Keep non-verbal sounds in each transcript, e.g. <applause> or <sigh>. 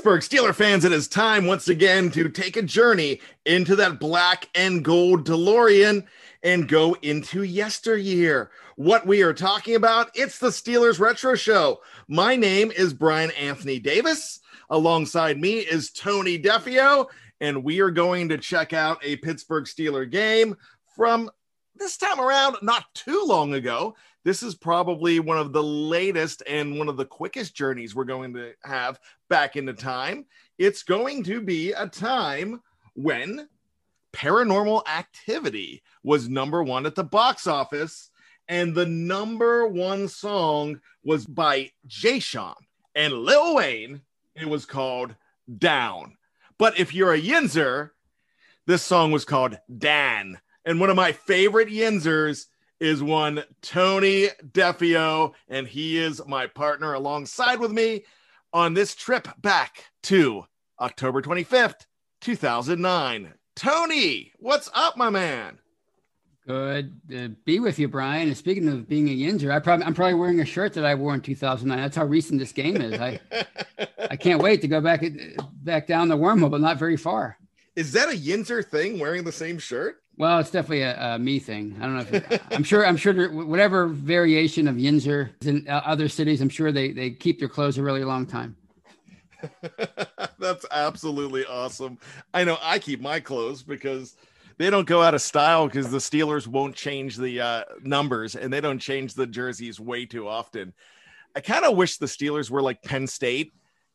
Pittsburgh Steeler fans, it is time once again to take a journey into that black and gold DeLorean and go into yesteryear. What we are talking about, it's the Steelers Retro Show. My name is Bryan Anthony Davis. Alongside me is Tony Defeo, and we are going to check out a Pittsburgh Steeler game from this time around, not too long ago. This is probably one of the latest and one of the quickest journeys we're going to have back into time. It's going to be a time when paranormal activity was number one at the box office, and the number one song was by Jay Sean and Lil Wayne. It was called Down. But if you're a Yinzer, this song was called Dan. And one of my favorite Yinzers is one Tony Defeo, and he is my partner alongside with me on this trip back to October 25th, 2009. Tony, what's up, my man? Good to be with you, Bryan. And speaking of being a Yinzer, I probably I'm probably wearing a shirt that I wore in 2009. That's how recent this game is. I I can't wait to go back back down the wormhole, but not very far. Is that a Yinzer thing? Wearing the same shirt? Well, it's definitely a, a me thing. I don't know if it, I'm sure. I'm sure whatever variation of Yinzer in uh, other cities, I'm sure they they keep their clothes a really long time. <laughs> That's absolutely awesome. I know I keep my clothes because they don't go out of style because the Steelers won't change the uh, numbers and they don't change the jerseys way too often. I kind of wish the Steelers were like Penn State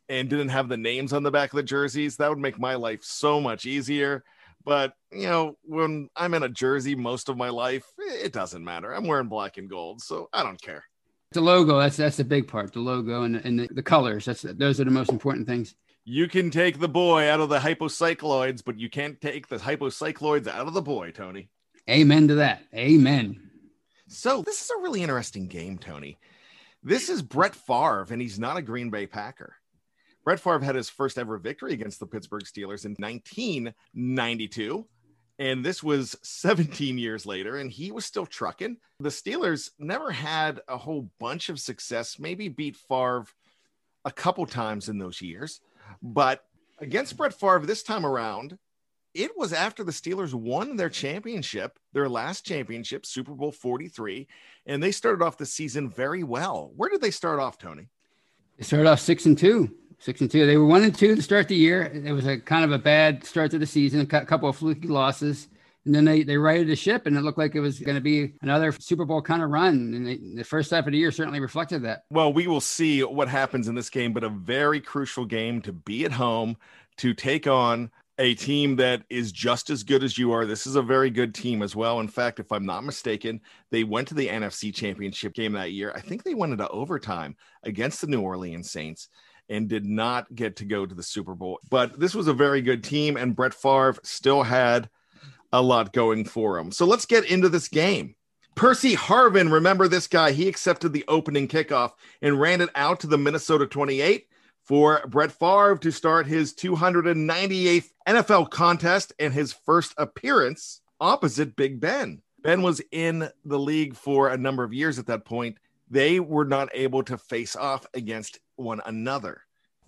and didn't have the names on the back of the jerseys. That would make my life so much easier. But you know, when I'm in a jersey most of my life, it doesn't matter. I'm wearing black and gold, so I don't care. The logo, that's that's the big part. The logo and, and the, the colors. That's those are the most important things. You can take the boy out of the hypocycloids, but you can't take the hypocycloids out of the boy, Tony. Amen to that. Amen. So this is a really interesting game, Tony. This is Brett Favre, and he's not a Green Bay Packer. Brett Favre had his first ever victory against the Pittsburgh Steelers in 1992. And this was 17 years later, and he was still trucking. The Steelers never had a whole bunch of success, maybe beat Favre a couple times in those years. But against Brett Favre this time around, it was after the Steelers won their championship, their last championship, Super Bowl 43, and they started off the season very well. Where did they start off, Tony? They started off six and two. Six and two. They were one and two to start the year. It was a kind of a bad start to the season, a couple of fluky losses. And then they, they righted the ship, and it looked like it was going to be another Super Bowl kind of run. And they, the first half of the year certainly reflected that. Well, we will see what happens in this game, but a very crucial game to be at home to take on a team that is just as good as you are. This is a very good team as well. In fact, if I'm not mistaken, they went to the NFC Championship game that year. I think they went into overtime against the New Orleans Saints and did not get to go to the Super Bowl. But this was a very good team, and Brett Favre still had a lot going for him. So let's get into this game. Percy Harvin, remember this guy? He accepted the opening kickoff and ran it out to the Minnesota 28 for Brett Favre to start his 298th NFL contest and his first appearance opposite Big Ben. Ben was in the league for a number of years at that point. They were not able to face off against one another.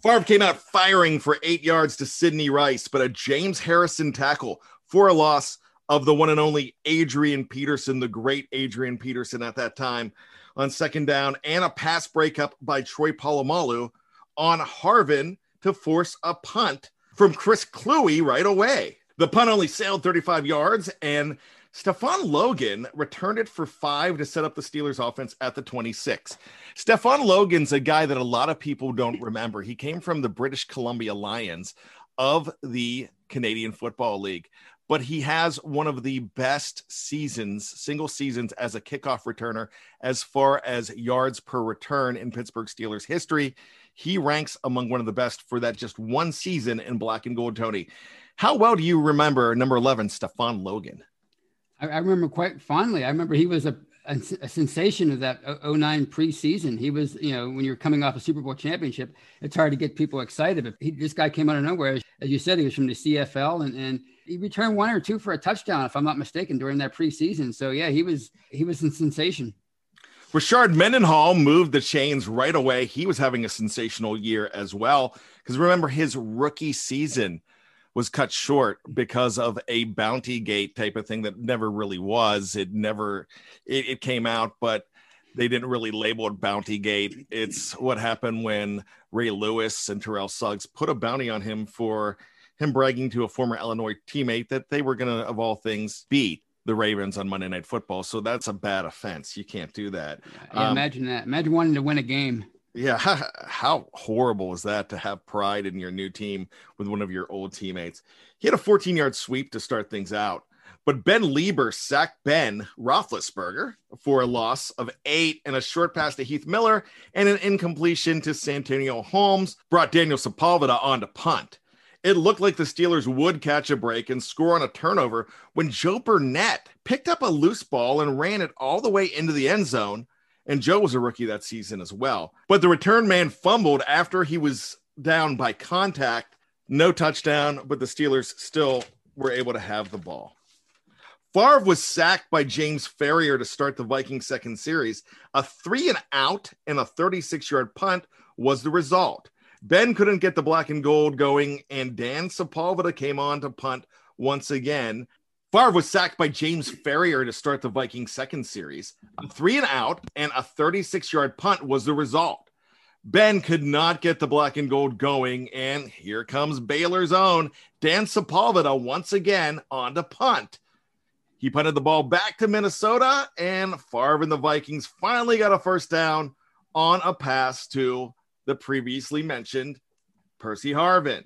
Favre came out firing for eight yards to Sidney Rice, but a James Harrison tackle for a loss of the one and only Adrian Peterson, the great Adrian Peterson at that time on second down, and a pass breakup by Troy Polamalu on Harvin to force a punt from Chris Kluwe right away. The punt only sailed 35 yards, and Stefan Logan returned it for five to set up the Steelers offense at the 26. Stefan Logan's a guy that a lot of people don't <laughs> remember. He came from the British Columbia Lions of the Canadian Football League but he has one of the best seasons, single seasons as a kickoff returner as far as yards per return in Pittsburgh Steelers history. He ranks among one of the best for that just one season in black and gold, Tony. How well do you remember number 11, Stefan Logan? I, I remember quite fondly. I remember he was a, a, a, sensation of that 09 preseason. He was, you know, when you're coming off a Super Bowl championship, it's hard to get people excited. But he, this guy came out of nowhere. As you said, he was from the CFL and, and – he returned one or two for a touchdown, if I'm not mistaken, during that preseason. So yeah, he was he was a sensation. Rashard Mendenhall moved the chains right away. He was having a sensational year as well. Because remember, his rookie season was cut short because of a bounty gate type of thing that never really was. It never it, it came out, but they didn't really label it bounty gate. It's what happened when Ray Lewis and Terrell Suggs put a bounty on him for him bragging to a former Illinois teammate that they were going to, of all things, beat the Ravens on Monday Night Football. So that's a bad offense. You can't do that. Yeah, um, imagine that. Imagine wanting to win a game. Yeah, how, horrible is that to have pride in your new team with one of your old teammates? He had a 14 yard sweep to start things out, but Ben Leber sacked Ben Roethlisberger for a loss of eight and a short pass to Heath Miller and an incompletion to Santonio Holmes brought Daniel Sepulveda on to punt. It looked like the Steelers would catch a break and score on a turnover when Joe Burnett picked up a loose ball and ran it all the way into the end zone. And Joe was a rookie that season as well. But the return man fumbled after he was down by contact. No touchdown, but the Steelers still were able to have the ball. Favre was sacked by James Farrior to start the Vikings second series. A three and out and a 36 yard punt was the result. Ben couldn't get the black and gold going, and Dan Sepulveda came on to punt once again. Favre was sacked by James Farrior to start the Vikings second series. A three and out and a 36 yard punt was the result. Ben could not get the black and gold going, and here comes Baylor's own Dan Sepulveda once again on to punt. He punted the ball back to Minnesota, and Favre and the Vikings finally got a first down on a pass to the previously mentioned Percy Harvin.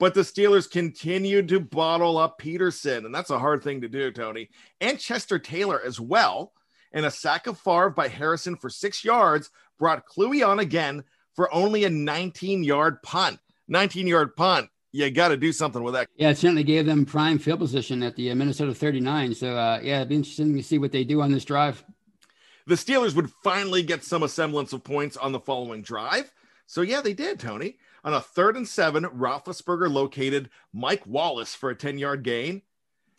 But the Steelers continued to bottle up Peterson, and that's a hard thing to do, Tony, and Chester Taylor as well. And a sack of Favre by Harrison for six yards brought Kluwe on again for only a 19 yard punt. 19 yard punt. You got to do something with that. Yeah, it certainly gave them prime field position at the uh, Minnesota 39. So, uh, yeah, it'd be interesting to see what they do on this drive. The Steelers would finally get some semblance of points on the following drive so yeah, they did, Tony. On a third and seven, Roethlisberger located Mike Wallace for a 10-yard gain.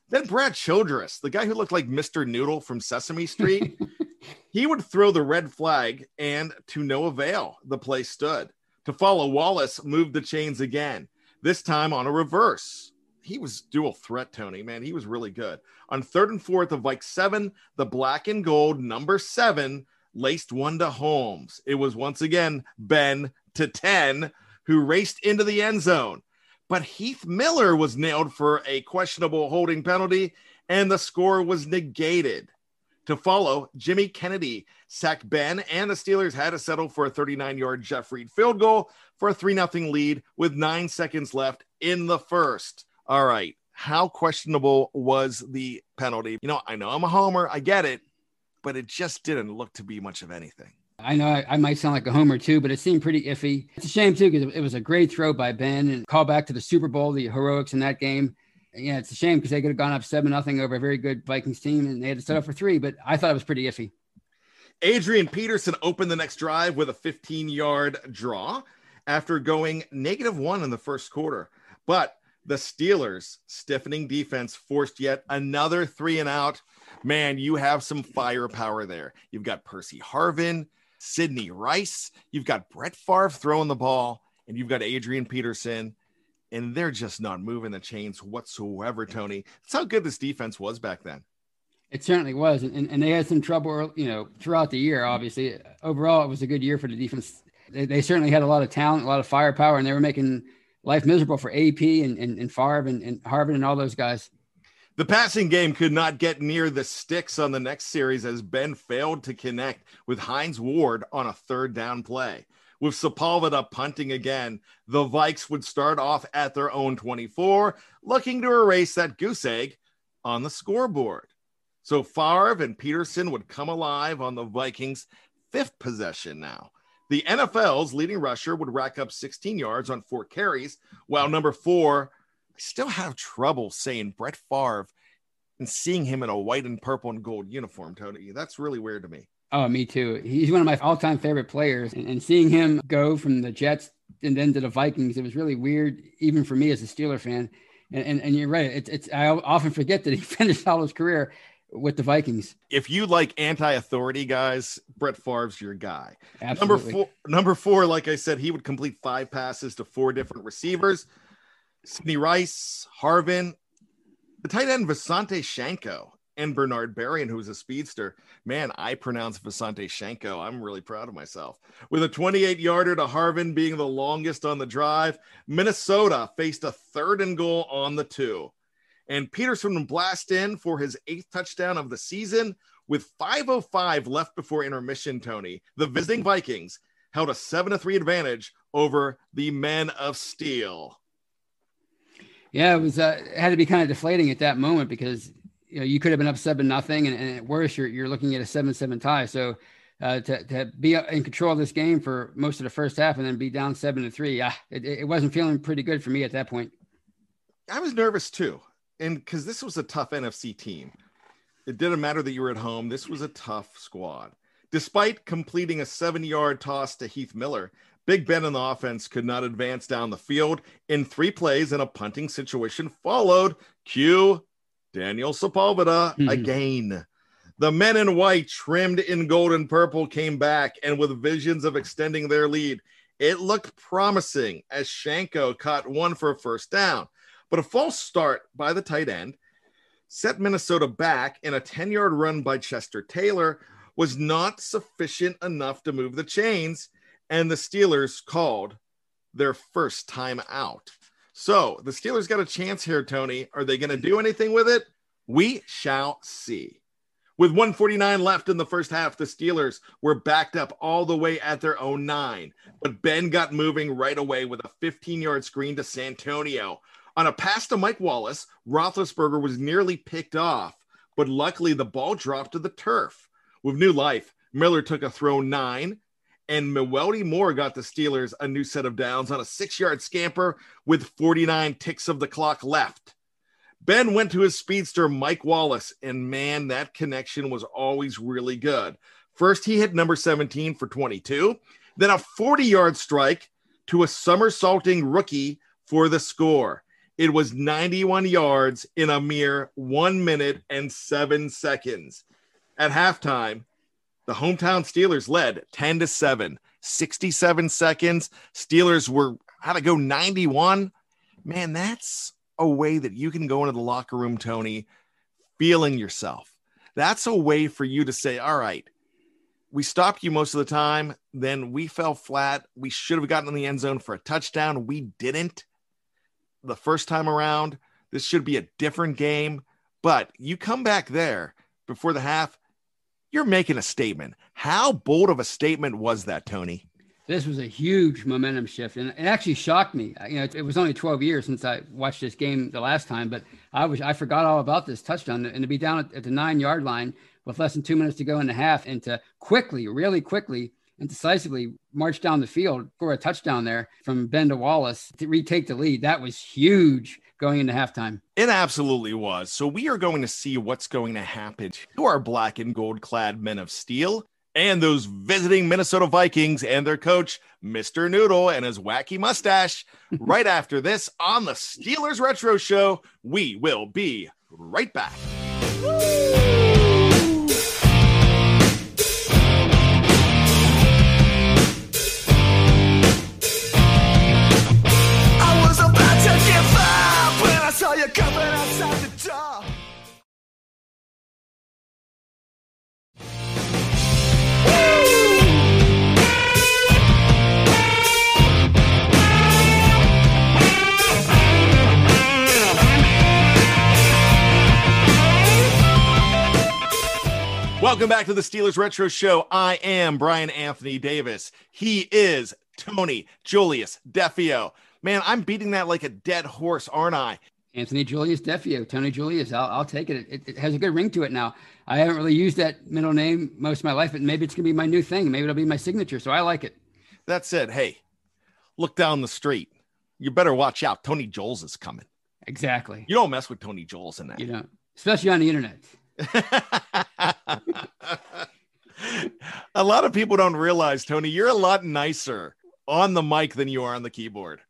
Then Brad Childress, the guy who looked like Mr. Noodle from Sesame Street, <laughs> he would throw the red flag, and to no avail, the play stood. To follow, Wallace moved the chains again, this time on a reverse. he was dual threat, Tony. Man, he was really good. On third and fourth of like seven, the black and gold number seven laced one to Holmes. It was once again Ben to 10 who raced into the end zone. But Heath Miller was nailed for a questionable holding penalty, and the score was negated. To follow, Jimmy Kennedy sacked Ben, and the Steelers had to settle for a 39 yard Jeff Reed field goal for a 3 0 lead with nine seconds left in the first. All right. How questionable was the penalty? You know, I know I'm a homer. I get it, but it just didn't look to be much of anything. I know I, I, might sound like a homer too, but it seemed pretty iffy. It's a shame too because it was a great throw by Ben and call back to the Super Bowl, the heroics in that game. yeah, it's a shame because they could have gone up seven nothing over a very good Vikings team and they had to set up for three. But I thought it was pretty iffy. Adrian Peterson opened the next drive with a 15 yard draw after going negative one in the first quarter, but the Steelers' stiffening defense forced yet another three and out. Man, you have some firepower there. You've got Percy Harvin, Sidney Rice, you've got Brett Favre throwing the ball, and you've got Adrian Peterson, and they're just not moving the chains whatsoever, Tony. That's how good this defense was back then. It certainly was. And, and they had some trouble, you know, throughout the year, obviously. Overall, it was a good year for the defense. They, they certainly had a lot of talent, a lot of firepower, and they were making – life miserable for AP and, and, and Favre and, and Harvin and all those guys. The passing game could not get near the sticks on the next series as Ben failed to connect with Hines Ward on a third down play. With Sepulveda punting again, the Vikes would start off at their own 24, looking to erase that goose egg on the scoreboard. So Favre and Peterson would come alive on the Vikings' fifth possession now. The NFL's leading rusher would rack up 16 yards on four carries, while number four, still have trouble saying Brett Favre and seeing him in a white and purple and gold uniform, Tony. That's really weird to me. Oh, me too. He's one of my all time favorite players. And, and, seeing him go from the Jets and then to the Vikings, it was really weird, even for me as a Steeler fan. And, and, and you're right. It's, it's, I often forget that he <laughs> finished all his career with the Vikings. If you like anti-authority guys, Brett Favre's your guy. Absolutely. Number four, number four, like I said, he would complete five passes to four different receivers. Sidney Rice, Harvin, the tight end Visanthe Shiancoe, and Bernard Berrian, who's a speedster. Man, I pronounce Visanthe Shiancoe. I'm really proud of myself. With a 28 yarder to Harvin being the longest on the drive, Minnesota faced a third and goal on the two and Peterson blast in for his eighth touchdown of the season with 5.05 left before intermission. Tony, the visiting Vikings held a 7 3 advantage over the men of steel. Yeah, it was uh, it had to be kind of deflating at that moment because you know you could have been up seven nothing, and, and at worst you're you're looking at a seven seven tie. So uh, to to be in control of this game for most of the first half and then be down seven to three, yeah, it, it wasn't feeling pretty good for me at that point. I was nervous too and because this was a tough NFC team, it didn't matter that you were at home. This was a tough squad. Despite completing a seven yard toss to Heath Miller, Big Ben and the offense could not advance down the field in three plays, and a punting situation followed. Cue Daniel Sepulveda mm-hmm. again. The men in white, trimmed in gold and purple, came back, and with visions of extending their lead, it looked promising as Shiancoe caught one for a first down. But a false start by the tight end set Minnesota back, and a 10 yard run by Chester Taylor was not sufficient enough to move the chains, and the Steelers called their first time out. So the Steelers got a chance here, Tony. Are they going to do anything with it? We shall see. With 149 left in the first half, the Steelers were backed up all the way at their own nine. But Ben got moving right away with a 15 yard screen to Santonio, on a pass to Mike Wallace, Roethlisberger was nearly picked off, but luckily the ball dropped to the turf. With new life, Miller took a throw nine, and Mewelde Moore got the Steelers a new set of downs on a six yard scamper with 49 ticks of the clock left. Ben went to his speedster, Mike Wallace, and man, that connection was always really good. First, he hit number 17 for 22, then a 40 yard strike to a somersaulting rookie for the score. It was 91 yards in a mere one minute and seven seconds. At halftime, the hometown Steelers led 10 to 7, 67 seconds. Steelers were how to go 91. Man, that's a way that you can go into the locker room, Tony, feeling yourself. That's a way for you to say, all right, we stopped you most of the time. Then we fell flat. We should have gotten in the end zone for a touchdown. We didn't the first time around. This should be a different game. But you come back there before the half, you're making a statement. How bold of a statement was that, Tony? This was a huge momentum shift, and it actually shocked me. You know, it was only 12 years since I watched this game the last time, but I was I forgot all about this touchdown and to be down at, at the nine yard line with less than two minutes to go in the half, and to quickly, really quickly, and decisively march down the field for a touchdown there from Ben to Wallace to retake the lead. That was huge going into halftime. It absolutely was. So we are going to see what's going to happen to our black and gold clad men of steel and those visiting Minnesota Vikings and their coach, Mr. Noodle, and his wacky mustache. <laughs> right after this on the Steelers Retro Show, we will be right back. Welcome back to the Steelers Retro Show. I am Bryan Anthony Davis. He is Tony Julius Defeo. Man, I'm beating that like a dead horse, aren't I? Anthony Julius Defeo, Tony Julius. I'll, I'll take it. it. it. has a good ring to it now. I haven't really used that middle name most of my life, but maybe it's going to be my new thing. Maybe it'll be my signature. So I like it. That said, hey, look down the street. You better watch out. Tony Joles is coming. Exactly. You don't mess with Tony Joles in that. You don't, especially on the internet. <laughs> a lot of people don't realize, Tony, you're a lot nicer on the mic than you are on the keyboard.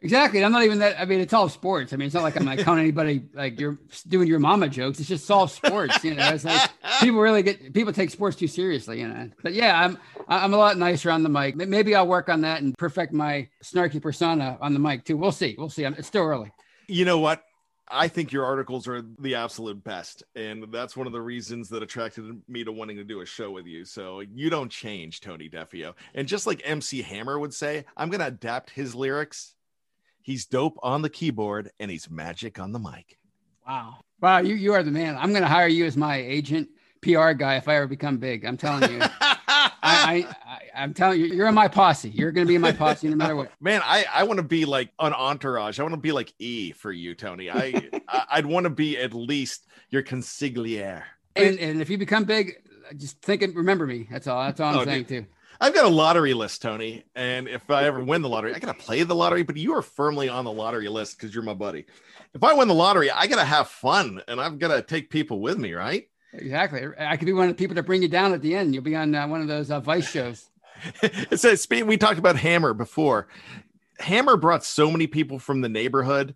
Exactly. I'm not even that. I mean, it's all sports. I mean, it's not like I'm like calling anybody like you're doing your mama jokes. It's just all sports. You know, it's like <laughs> people really get people take sports too seriously. You know, but yeah, I'm I'm a lot nicer on the mic. Maybe I'll work on that and perfect my snarky persona on the mic too. We'll see. We'll see. It's still early. You know what? I think your articles are the absolute best. And that's one of the reasons that attracted me to wanting to do a show with you. So you don't change, Tony Defeo. And just like MC Hammer would say, I'm going to adapt his lyrics. He's dope on the keyboard and he's magic on the mic. Wow. Wow. You, you are the man. I'm going to hire you as my agent, PR guy, if I ever become big. I'm telling you. <laughs> I, I, am telling you, you're in my posse. You're going to be in my posse no matter what. <laughs> Man, I, I want to be like an entourage. I want to be like E for you, Tony. I, <laughs> I would want to be at least your consigliere. And, and if you become big, just think and remember me. That's all. That's all I'm oh, saying dude. too. I've got a lottery list, Tony. And if I ever win the lottery, I got to play the lottery, but you are firmly on the lottery list because you're my buddy. If I win the lottery, I got to have fun and I've got to take people with me, right? Exactly. I could be one of the people that bring you down at the end. You'll be on uh, one of those uh, Vice shows. <laughs> it says, we talked about Hammer before. Hammer brought so many people from the neighborhood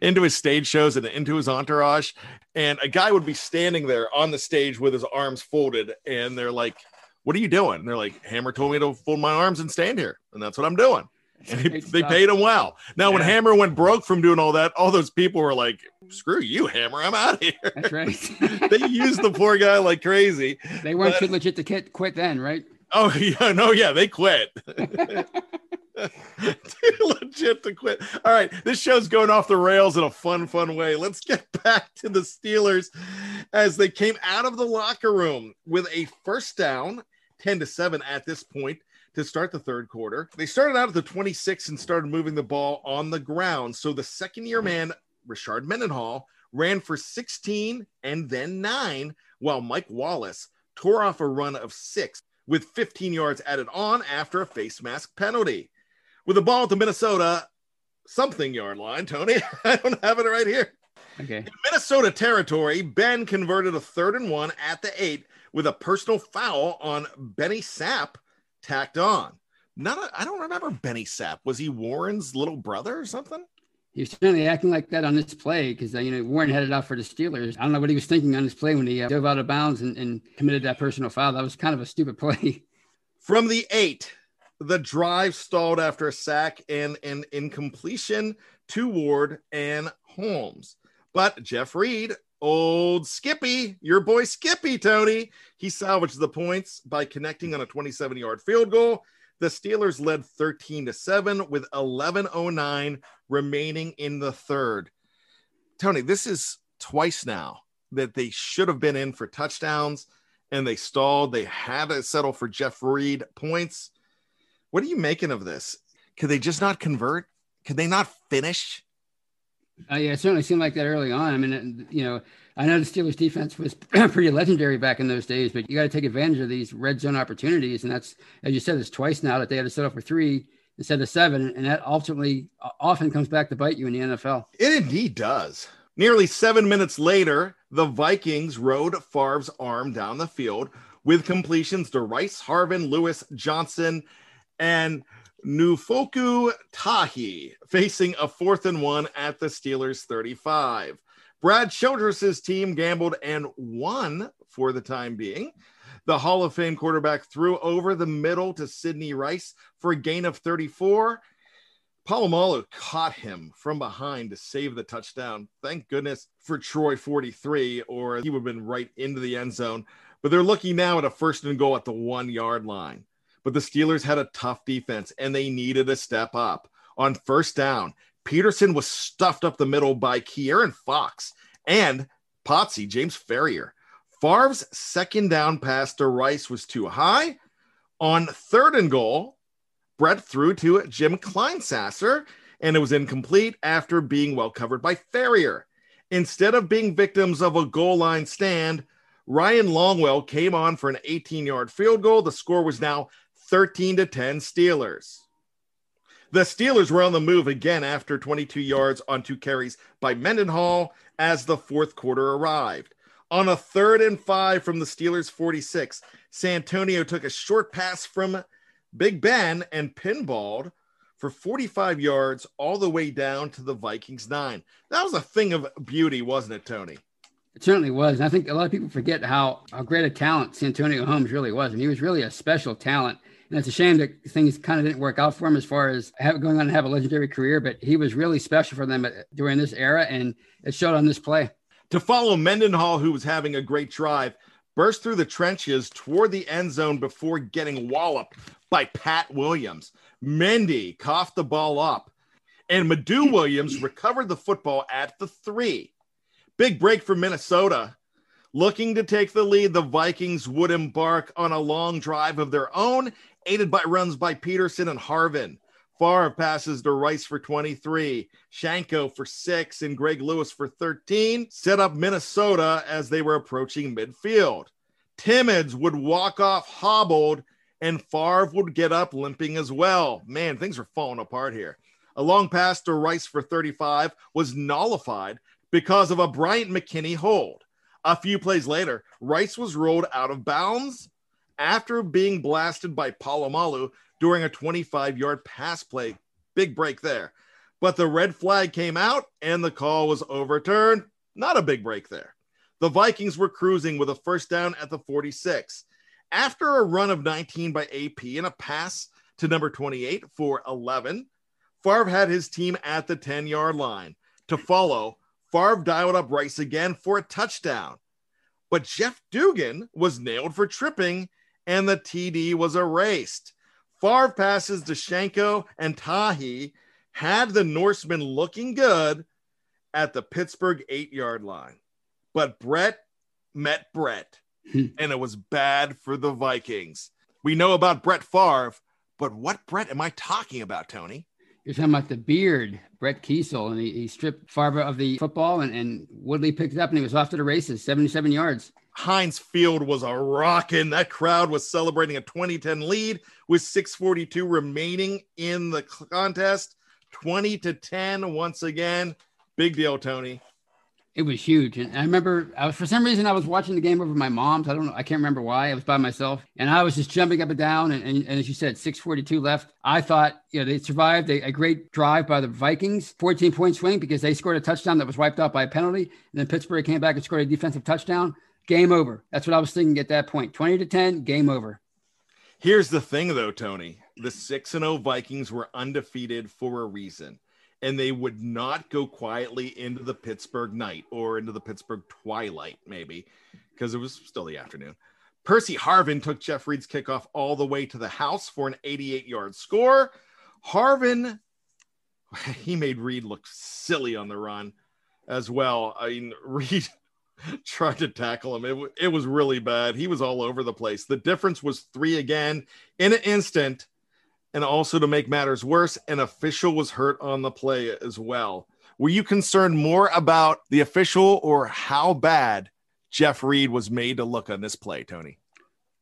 into his stage shows and into his entourage. And a guy would be standing there on the stage with his arms folded. And they're like, What are you doing? And they're like, Hammer told me to fold my arms and stand here. And that's what I'm doing. And he, they paid him well. Now, yeah. when Hammer went broke from doing all that, all those people were like, screw you, Hammer, I'm out of here. That's right. <laughs> they used the poor guy like crazy. <laughs> They weren't but, legit to quit, quit then, right? Oh, <laughs> yeah. No, yeah, they quit. Too legit to quit. All right, this show's going off the rails in a fun, fun way. Let's get back to the Steelers as they came out of the locker room with a first down, 10 to 7 at this point to start the third quarter. They started out at the 26 and started moving the ball on the ground. So the second year man, Rashard Mendenhall, ran for 16 and then nine, while Mike Wallace tore off a run of six with 15 yards added on after a face mask penalty. With the ball at the Minnesota something yard line, Tony, <laughs> I don't have it right here. Okay. In Minnesota territory, Ben converted a third and one at the eight with a personal foul on Benny Sapp tacked on. Not I don't remember Benny Sapp. Was he Warren's little brother or something? He was certainly acting like that on this play because uh, you know Warren headed off for the Steelers. I don't know what he was thinking on this play when he uh, dove out of bounds and, and committed that personal foul. That was kind of a stupid play. <laughs> From the eight, the drive stalled after a sack and an incompletion to Ward, and Holmes. But Jeff Reed, old Skippy, your boy Skippy, Tony, he salvaged the points by connecting on a 27 yard field goal. The Steelers led 13 to 7 with 11.09 remaining in the third. Tony, this is twice now that they should have been in for touchdowns and they stalled. They had to settle for Jeff Reed points. What are you making of this? Could they just not convert? Could they not finish? Uh, yeah, it certainly seemed like that early on. I mean, you know, I know the Steelers defense was <clears throat> pretty legendary back in those days, but you got to take advantage of these red zone opportunities. And that's, as you said, it's twice now that they had to settle for three instead of seven. And that ultimately often comes back to bite you in the NFL. It indeed does. Nearly seven minutes later, the Vikings rode Favre's arm down the field with completions to Rice, Harvin, Lewis, Johnson, and Naufahu Tahi facing a fourth and one at the Steelers 35. Brad Childress's team gambled and won for the time being. The Hall of Fame quarterback threw over the middle to Sidney Rice for a gain of 34. Polamalu caught him from behind to save the touchdown. Thank goodness for Troy 43, or he would have been right into the end zone. But they're looking now at a first and goal at the one yard line. But the Steelers had a tough defense and they needed a step up. On first down, Peterson was stuffed up the middle by Keyaron Fox and Potsy, James Farrior. Favre's second down pass to Rice was too high. On third and goal, Brett threw to Jim Kleinsasser, and it was incomplete after being well covered by Farrior. Instead of being victims of a goal line stand, Ryan Longwell came on for an 18 yard field goal. The score was now 13 to 10 Steelers. The Steelers were on the move again after 22 yards on two carries by Mendenhall as the fourth quarter arrived. On a third and five from the Steelers 46, Santonio took a short pass from Big Ben and pinballed for 45 yards all the way down to the Vikings nine. That was a thing of beauty, wasn't it, Tony? It certainly was. And I think a lot of people forget how, how great a talent Santonio Holmes really was. And he was really a special talent. And it's a shame that things kind of didn't work out for him as far as have, going on to have a legendary career, but he was really special for them uh, during this era, and it showed on this play. To follow Mendenhall, who was having a great drive, burst through the trenches toward the end zone before getting walloped by Pat Williams. Mendy coughed the ball up, and Madieu Williams recovered the football at the three. Big break for Minnesota. Looking to take the lead, the Vikings would embark on a long drive of their own aided by runs by Peterson and Harvin. Favre passes to Rice for 23, Shiancoe for six, and Greg Lewis for 13 set up Minnesota as they were approaching midfield. Timmons would walk off hobbled, and Favre would get up limping as well. Man, things are falling apart here. A long pass to Rice for 35 was nullified because of a Bryant McKinnie hold. A few plays later, Rice was rolled out of bounds after being blasted by Polamalu during a 25 yard pass play. Big break there. But the red flag came out and the call was overturned. Not a big break there. The Vikings were cruising with a first down at the 46. After a run of 19 by AP and a pass to number 28 for 11, Favre had his team at the 10 yard line. To follow, Favre dialed up Rice again for a touchdown. But Jeff Dugan was nailed for tripping and the TD was erased. Favre passes to Shiancoe and Tahi had the Norsemen looking good at the Pittsburgh eight yard line. But Brett met Brett, hmm. and it was bad for the Vikings. We know about Brett Favre, but what Brett am I talking about, Tony? You're talking about the beard, Brett Keisel, and he, he stripped Favre of the football, and, and Woodley picked it up, and he was off to the races, 77 yards. Heinz Field was a rocking. That crowd was celebrating a 2010 lead with 642 remaining in the contest. 20 to 10 once again. Big deal, Tony. It was huge. And I remember I was for some reason I was watching the game over my mom's. I don't know. I can't remember why. I was by myself and I was just jumping up and down. And, and, and as you said, 642 left. I thought, you know, they survived a, a, great drive by the Vikings, 14 point swing because they scored a touchdown that was wiped out by a penalty. And then Pittsburgh came back and scored a defensive touchdown game over. That's what I was thinking at that point. 20 to 10, game over. Here's the thing though, Tony. The 6 and 0 Vikings were undefeated for a reason. And they would not go quietly into the Pittsburgh night or into the Pittsburgh twilight, maybe, because it was still the afternoon. Percy Harvin took Jeff Reed's kickoff all the way to the house for an 88 yard score. Harvin, <laughs> he made Reed look silly on the run as well. I mean, <laughs> Reed tried to tackle him. It, it was really bad. He was all over the place. The difference was three again in an instant. And also to make matters worse, an official was hurt on the play as well. Were you concerned more about the official or how bad Jeff Reed was made to look on this play, Tony?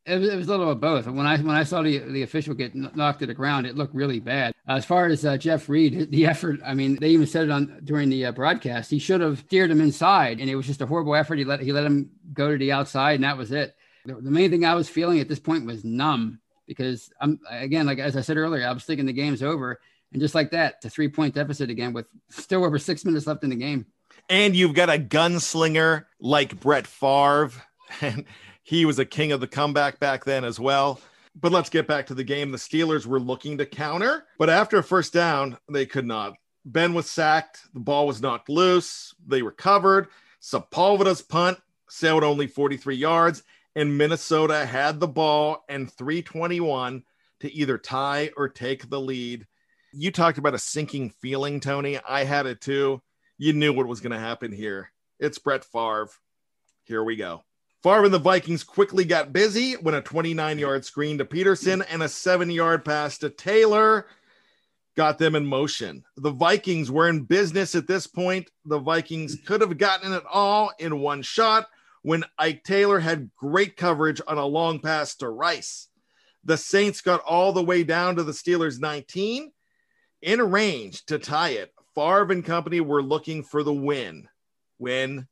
It was, it was a little of both. When I when I saw the the official get knocked to the ground, it looked really bad. As far as uh, Jeff Reed, the effort. I mean, they even said it on during the uh, broadcast. He should have steered him inside, and it was just a horrible effort. He let he let him go to the outside, and that was it. The, the main thing I was feeling at this point was numb because I'm again, like as I said earlier, I was thinking the game's over, and just like that, the three point deficit again with still over six minutes left in the game. And you've got a gunslinger like Brett Favre, <laughs> and he was a king of the comeback back then as well. But let's get back to the game. The Steelers were looking to counter, but after a first down, they could not. Ben was sacked. The ball was knocked loose. They recovered. Sepulveda's punt sailed only 43 yards, and Minnesota had the ball and 321 to either tie or take the lead. You talked about a sinking feeling, Tony. I had it too. You knew what was going to happen here. It's Brett Favre. Here we go. Favre and the Vikings quickly got busy when a 29 yard screen to Peterson and a seven yard pass to Taylor got them in motion. The Vikings were in business at this point. The Vikings could have gotten it all in one shot when Ike Taylor had great coverage on a long pass to Rice. The Saints got all the way down to the Steelers 19 in range to tie it. Favre and company were looking for the win when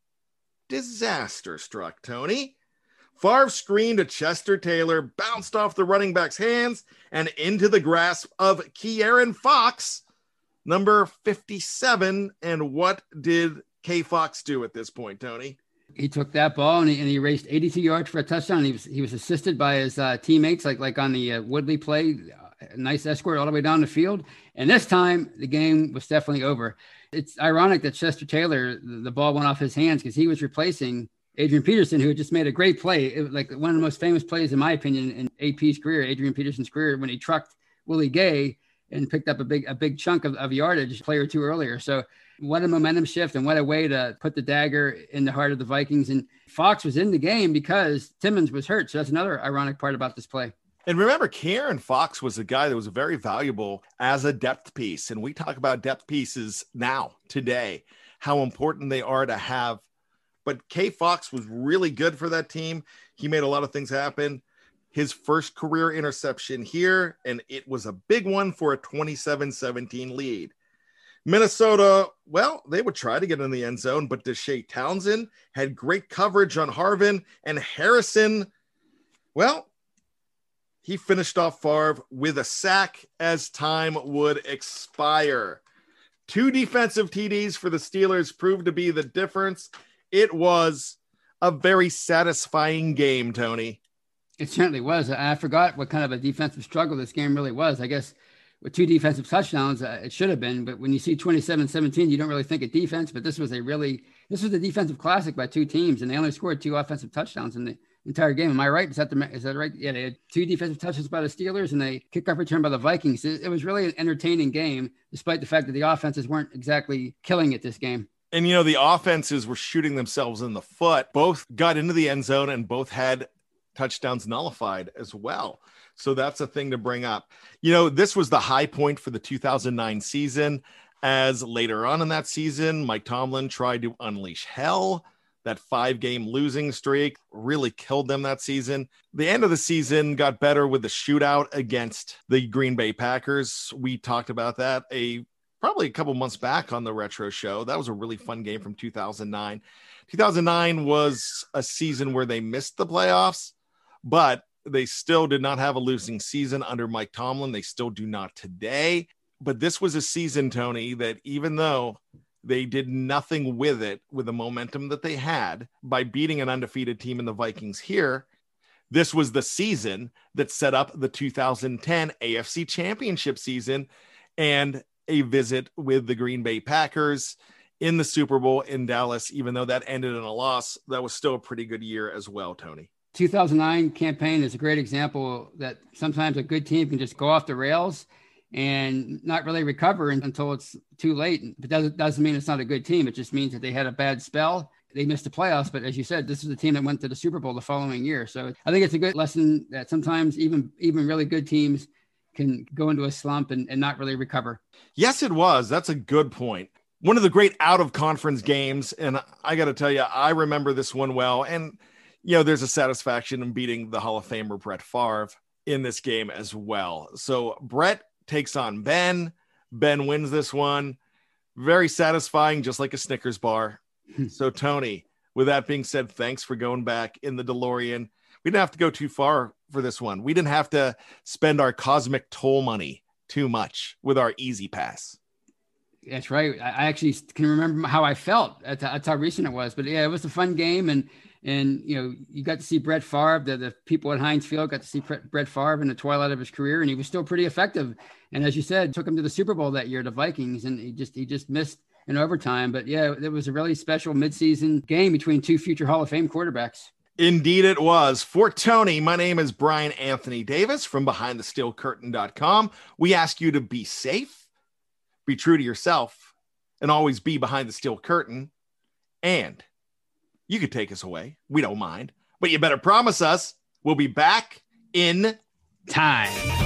disaster struck Tony. Favre screened to Chester Taylor, bounced off the running back's hands and into the grasp of Keyaron Fox, number 57. And what did K Fox do at this point, Tony? He took that ball and he, and he raced 82 yards for a touchdown. He was he was assisted by his uh, teammates, like like on the uh, Woodley play, a nice escort all the way down the field. And this time, the game was definitely over. It's ironic that Chester Taylor, the ball went off his hands because he was replacing Adrian Peterson, who had just made a great play. It was like one of the most famous plays, in my opinion, in AP's career, Adrian Peterson's career, when he trucked Willie Gay and picked up a big a big chunk of, of yardage a play or two earlier. So what a momentum shift and what a way to put the dagger in the heart of the Vikings. And Fox was in the game because Timmons was hurt. So that's another ironic part about this play. And remember, Keyaron Fox was a guy that was very valuable as a depth piece. And we talk about depth pieces now, today, how important they are to have. But K Fox was really good for that team. He made a lot of things happen. His first career interception here, and it was a big one for a 27 17 lead. Minnesota, well, they would try to get in the end zone, but Deshea Townsend had great coverage on Harvin and Harrison. Well, he finished off Favre with a sack as time would expire. Two defensive TDs for the Steelers proved to be the difference. It was a very satisfying game, Tony. It certainly was. I forgot what kind of a defensive struggle this game really was. I guess with two defensive touchdowns, uh, it should have been. But when you see 27 17, you don't really think of defense. But this was a really, this was a defensive classic by two teams, and they only scored two offensive touchdowns in the entire game. Am I right? Is that the is that right? Yeah, they had two defensive touchdowns by the Steelers and they kickoff return by the Vikings. It, it was really an entertaining game, despite the fact that the offenses weren't exactly killing it this game. And you know, the offenses were shooting themselves in the foot. Both got into the end zone and both had touchdowns nullified as well. So that's a thing to bring up. You know, this was the high point for the 2009 season. As later on in that season, Mike Tomlin tried to unleash hell that five game losing streak really killed them that season. The end of the season got better with the shootout against the Green Bay Packers. We talked about that a probably a couple months back on the retro show. That was a really fun game from 2009. 2009 was a season where they missed the playoffs, but they still did not have a losing season under Mike Tomlin. They still do not today. But this was a season, Tony, that even though they did nothing with it with the momentum that they had by beating an undefeated team in the Vikings here. This was the season that set up the 2010 AFC Championship season. And a visit with the Green Bay Packers in the Super Bowl in Dallas, even though that ended in a loss. That was still a pretty good year as well, Tony. 2009 campaign is a great example that sometimes a good team can just go off the rails and not really recover until it's too late. But that doesn't mean it's not a good team. It just means that they had a bad spell. They missed the playoffs, but as you said, this is the team that went to the Super Bowl the following year. So I think it's a good lesson that sometimes even even really good teams can go into a slump and, and not really recover. Yes, it was. That's a good point. One of the great out of conference games, and I got to tell you, I remember this one well. And you know, there's a satisfaction in beating the Hall of Famer Brett Favre in this game as well. So Brett takes on Ben. Ben wins this one. Very satisfying, just like a Snickers bar. Hmm. so, Tony, with that being said, thanks for going back in the DeLorean. We didn't have to go too far for this one. We didn't have to spend our cosmic toll money too much with our easy pass. That's right. I actually can remember how I felt. That's, that's how recent it was. But yeah, it was a fun game, and and you know you got to see Brett Favre. The, the people at Heinz Field got to see Brett Favre in the twilight of his career, and he was still pretty effective. And as you said, took him to the Super Bowl that year, the Vikings, and he just he just missed in overtime. But yeah, it was a really special midseason game between two future Hall of Fame quarterbacks. Indeed, it was. For Tony, my name is Bryan Anthony Davis from BehindTheSteelCurtain.com. We ask you to be safe, be true to yourself, and always be behind the steel curtain. And you could take us away. We don't mind. But you better promise us we'll be back in time.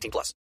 18 plus.